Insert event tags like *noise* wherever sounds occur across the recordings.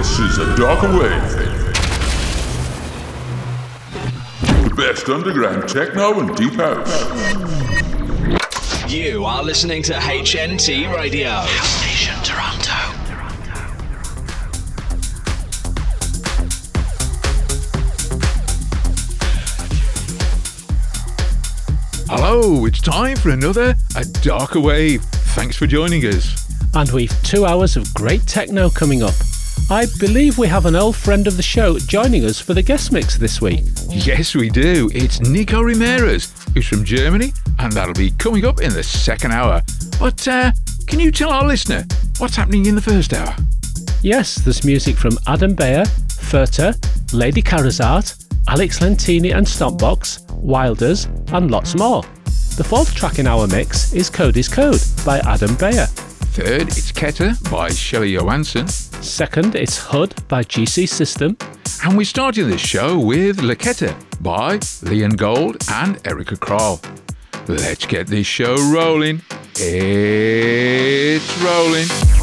This is a darker wave. The best underground techno and deep house. You are listening to HNT Radio. House Station Toronto. Hello, it's time for another A Darker Wave. Thanks for joining us. And we've two hours of great techno coming up. I believe we have an old friend of the show joining us for the guest mix this week. Yes, we do. It's Nico Ramirez, who's from Germany, and that'll be coming up in the second hour. But uh, can you tell our listener what's happening in the first hour? Yes, there's music from Adam Beyer, Pfirter, Lady Karazart, Alex Lentini and Stompbox, Wilderz, and lots more. The fourth track in our mix is Code is Code by Adam Beyer. Third, it's Keta by Shelley Johansson. Second, it's Hood by GC System. And we're starting this show with La Keta by Lian Gold and Erika Krall. Let's get this show rolling. It's rolling.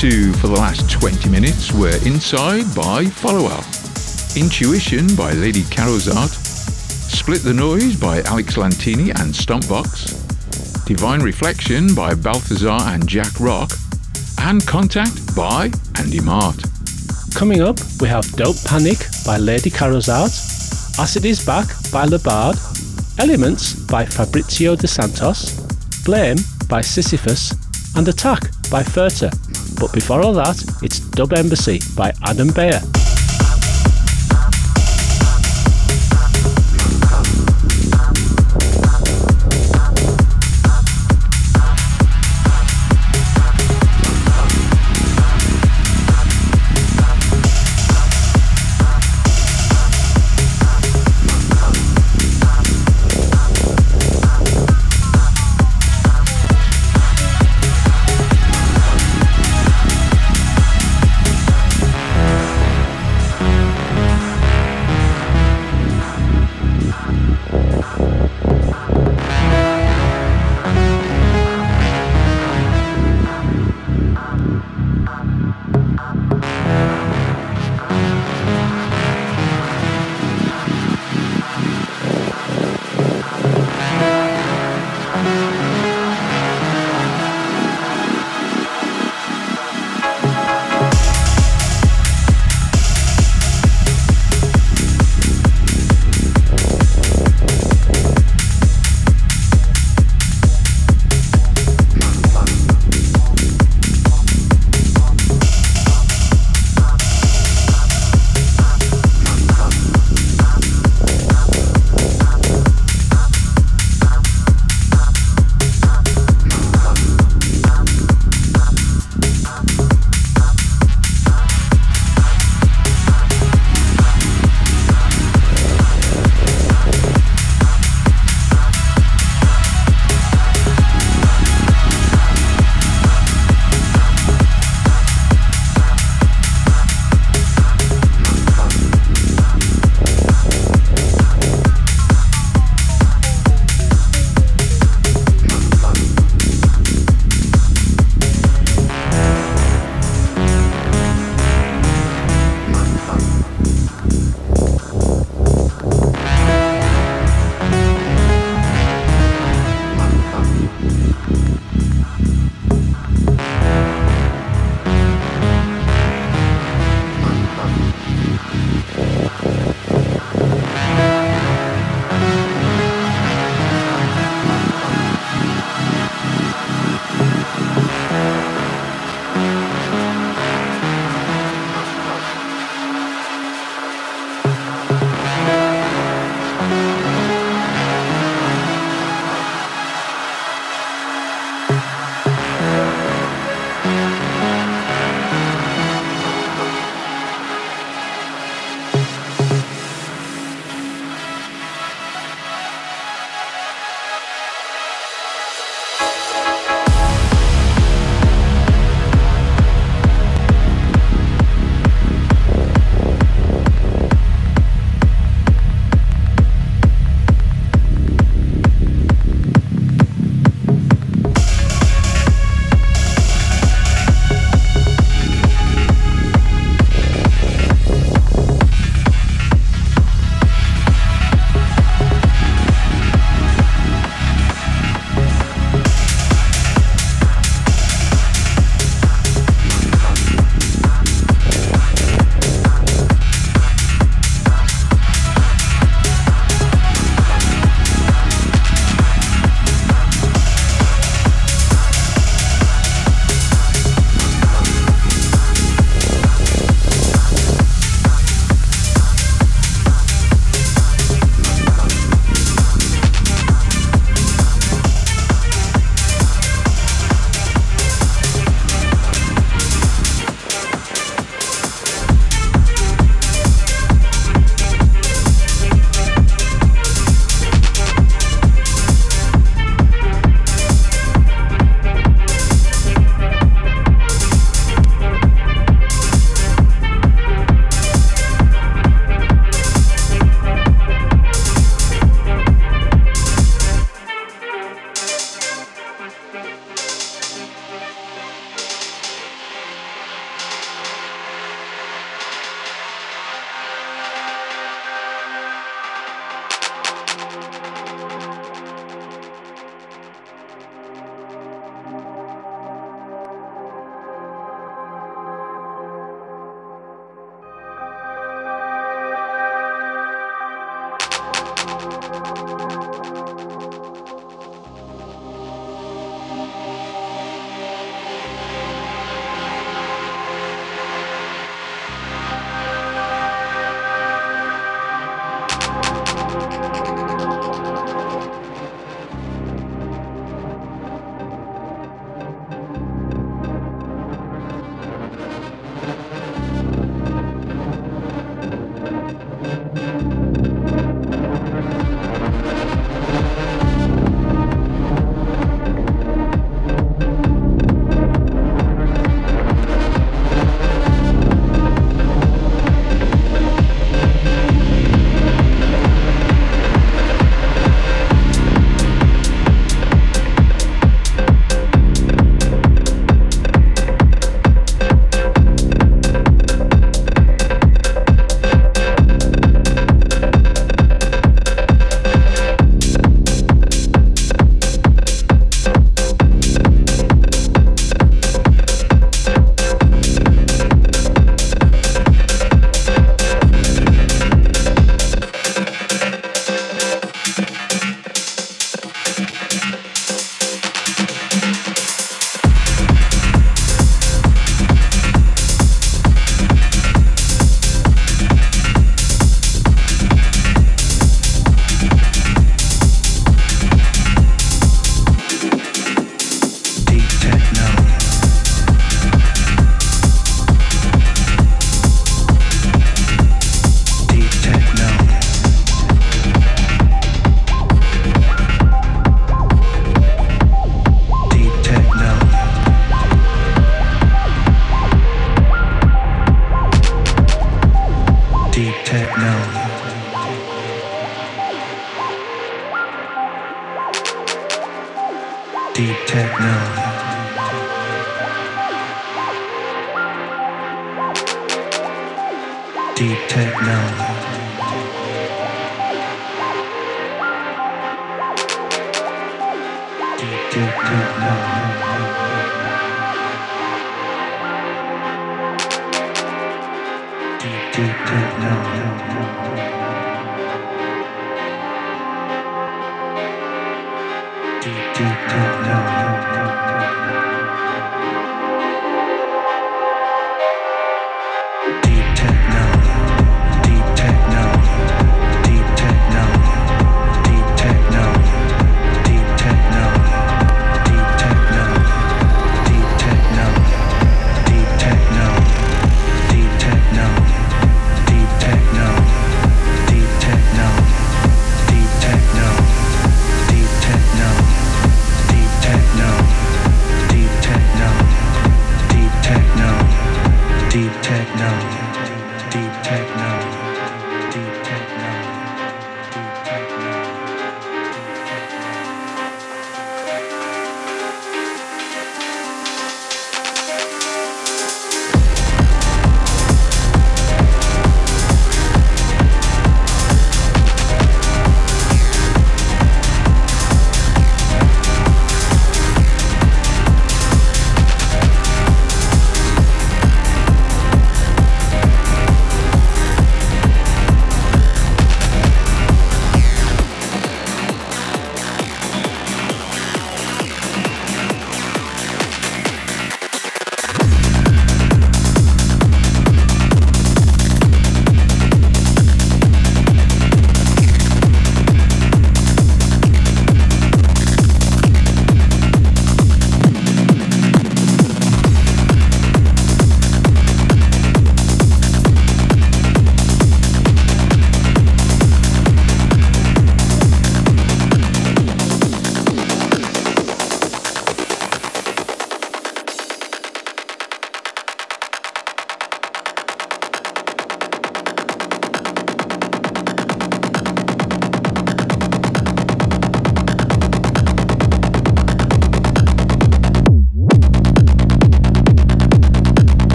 For the last 20 minutes were Inside by Folual, Intuition by Lady Carozart, Split the Noise by Alex Lentini and Stomp Boxx, Divine Reflection by Balthazar and Jackrock, and Contact by Andy Mart. Coming up, we have Dope Panic by Lady Carozart, Acid is Back by Labard, Elements by Fabrizio De Santos, Blame by Sisyphus, and Attack by Pfirter. But before all that, it's Dub Embassy by Adam Beyer.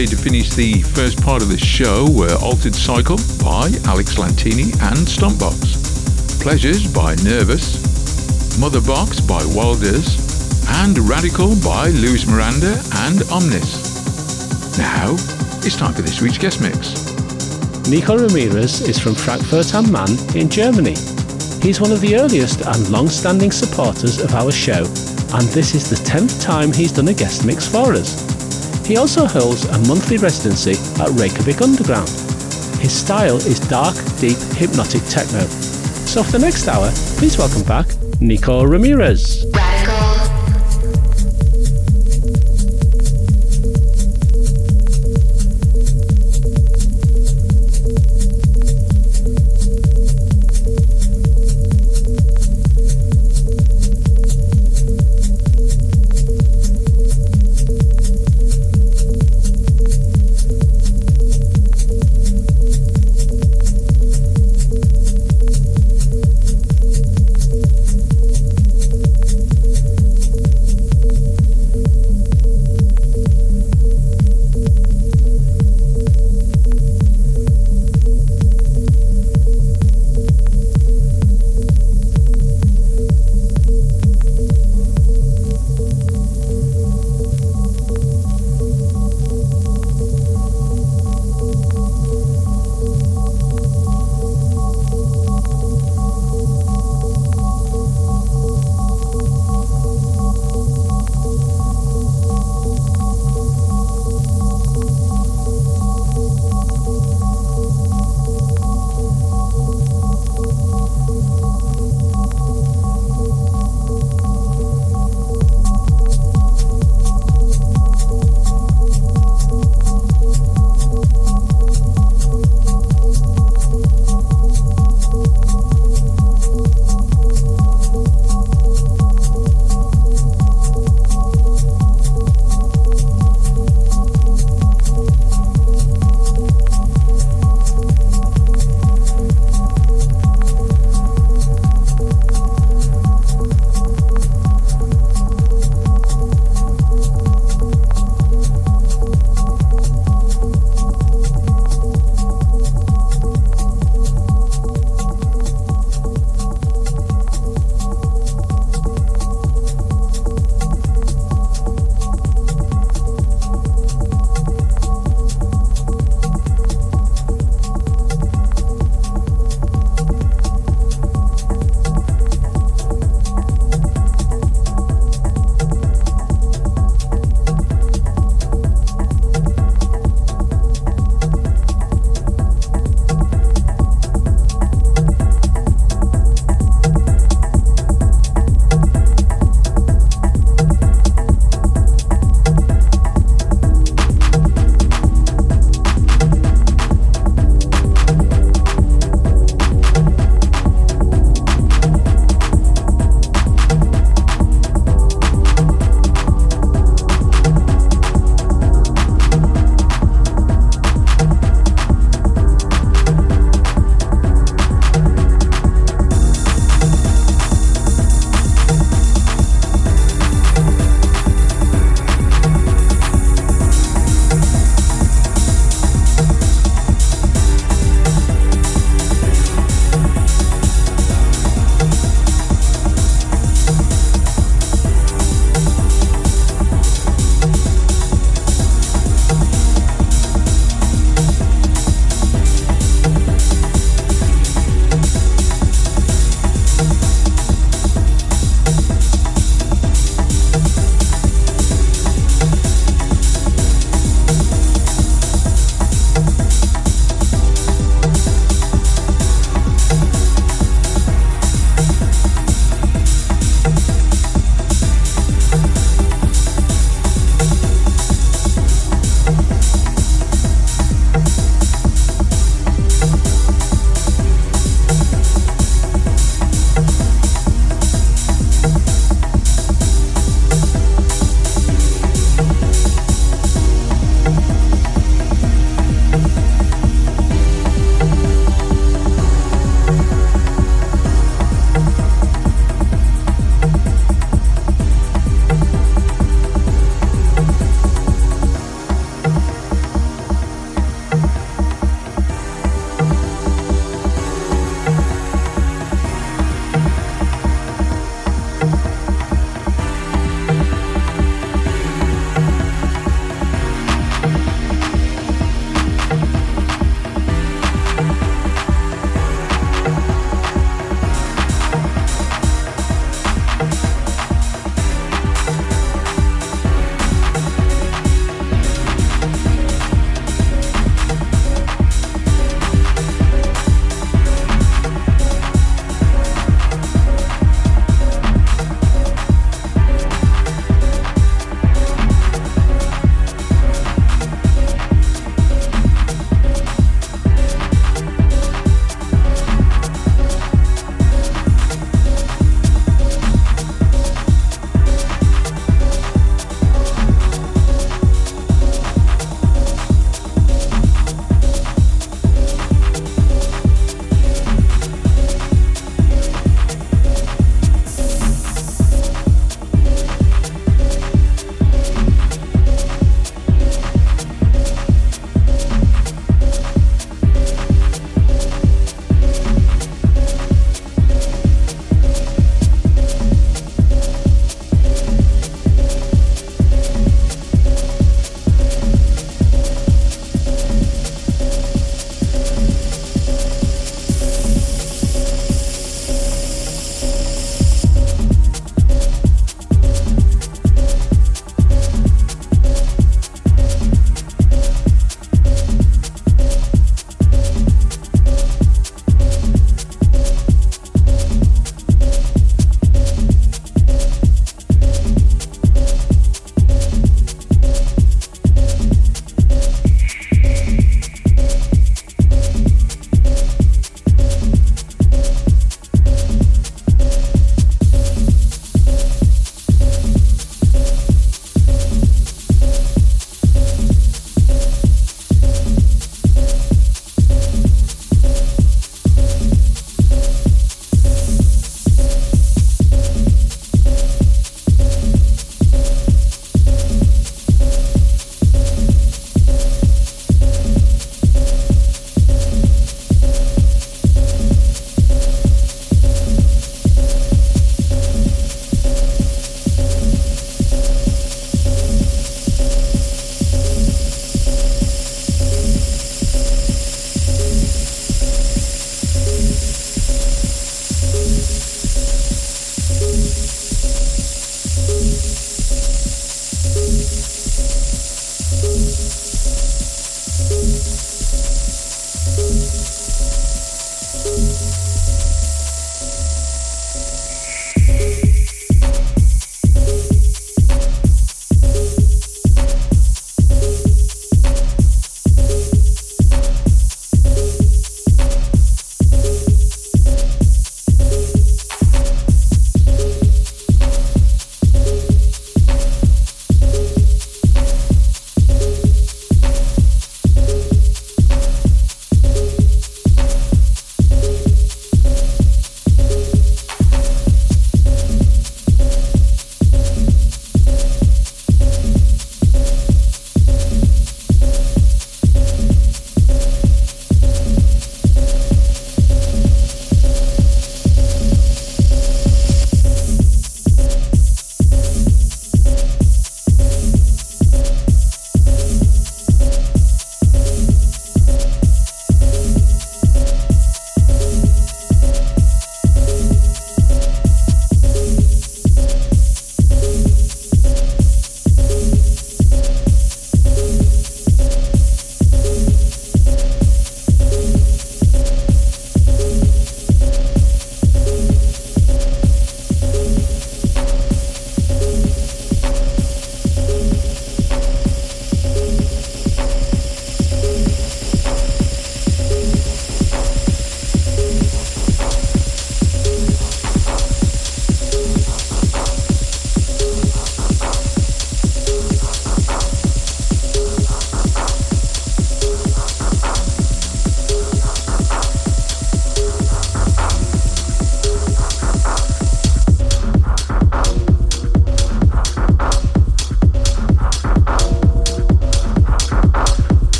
Played to finish the first part of the show were Altered Cycle by Alex Lentini and Stomp Boxx, Pleasures by Nervous, Mother Box by Wilderz, and Radical by Luis Miranda and Omnis. Now, it's time for this week's guest mix. Nico Ramirez is from Frankfurt am Main in Germany. He's one of the earliest and long-standing supporters of our show, and this is the 10th time he's done a guest mix for us. He also holds a monthly residency at Reykjavik Underground. His style is dark, deep, hypnotic techno. So for the next hour, please welcome back Nico Ramirez.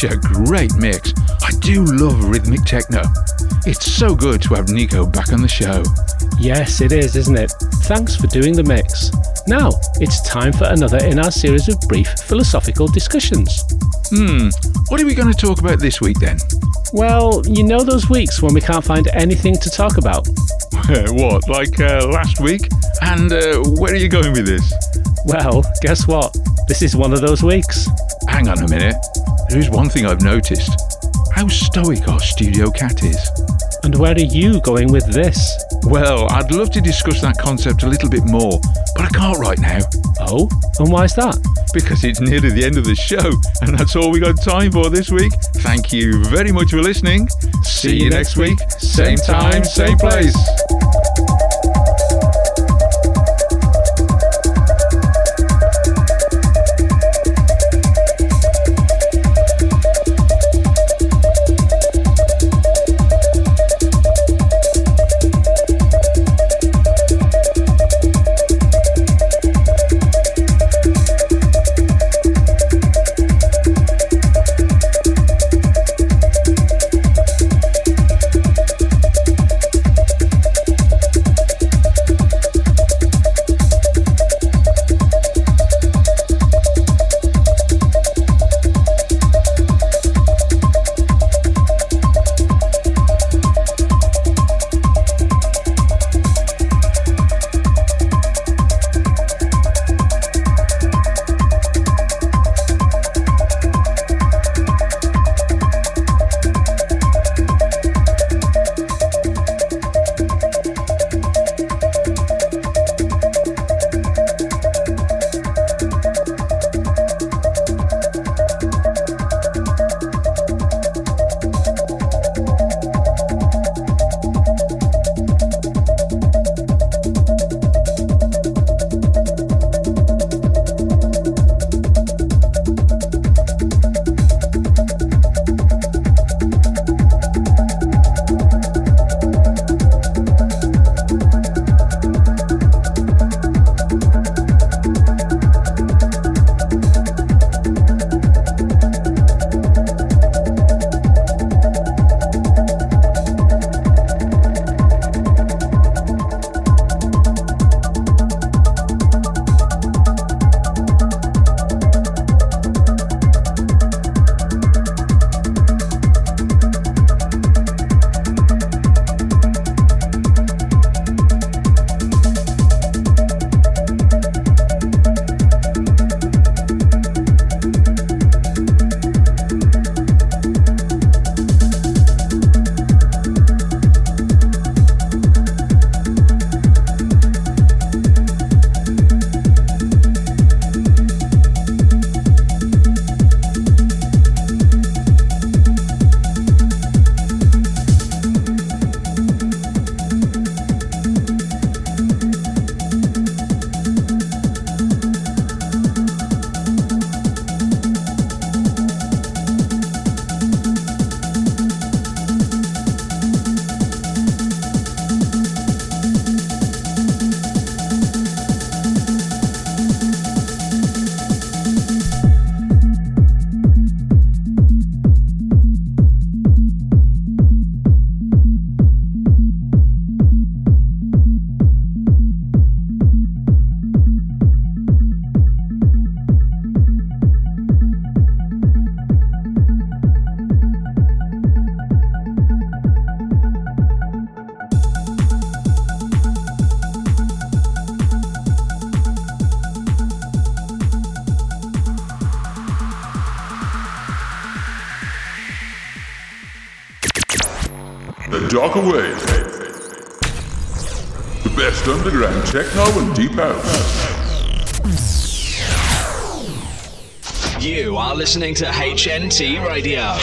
Such a great mix. I do love rhythmic techno. It's so good to have Nico back on the show. Yes, it is, isn't it? Thanks for doing the mix. Now, it's time for another in our series of brief philosophical discussions. Hmm, what are we going to talk about this week then? Well, you know those weeks when we can't find anything to talk about? *laughs* what, like uh, last week? And uh, where are you going with this? Well, guess what? This is one of those weeks. Hang on a minute. There is one thing I've noticed. How stoic our studio cat is. And where are you going with this? Well, I'd love to discuss that concept a little bit more, but I can't right now. Oh, and why is that? Because it's nearly the end of the show, and that's all we got time for this week. Thank you very much for listening. See, you next week. Same time, same place. Techno and deep house. You are listening to HNT Radio.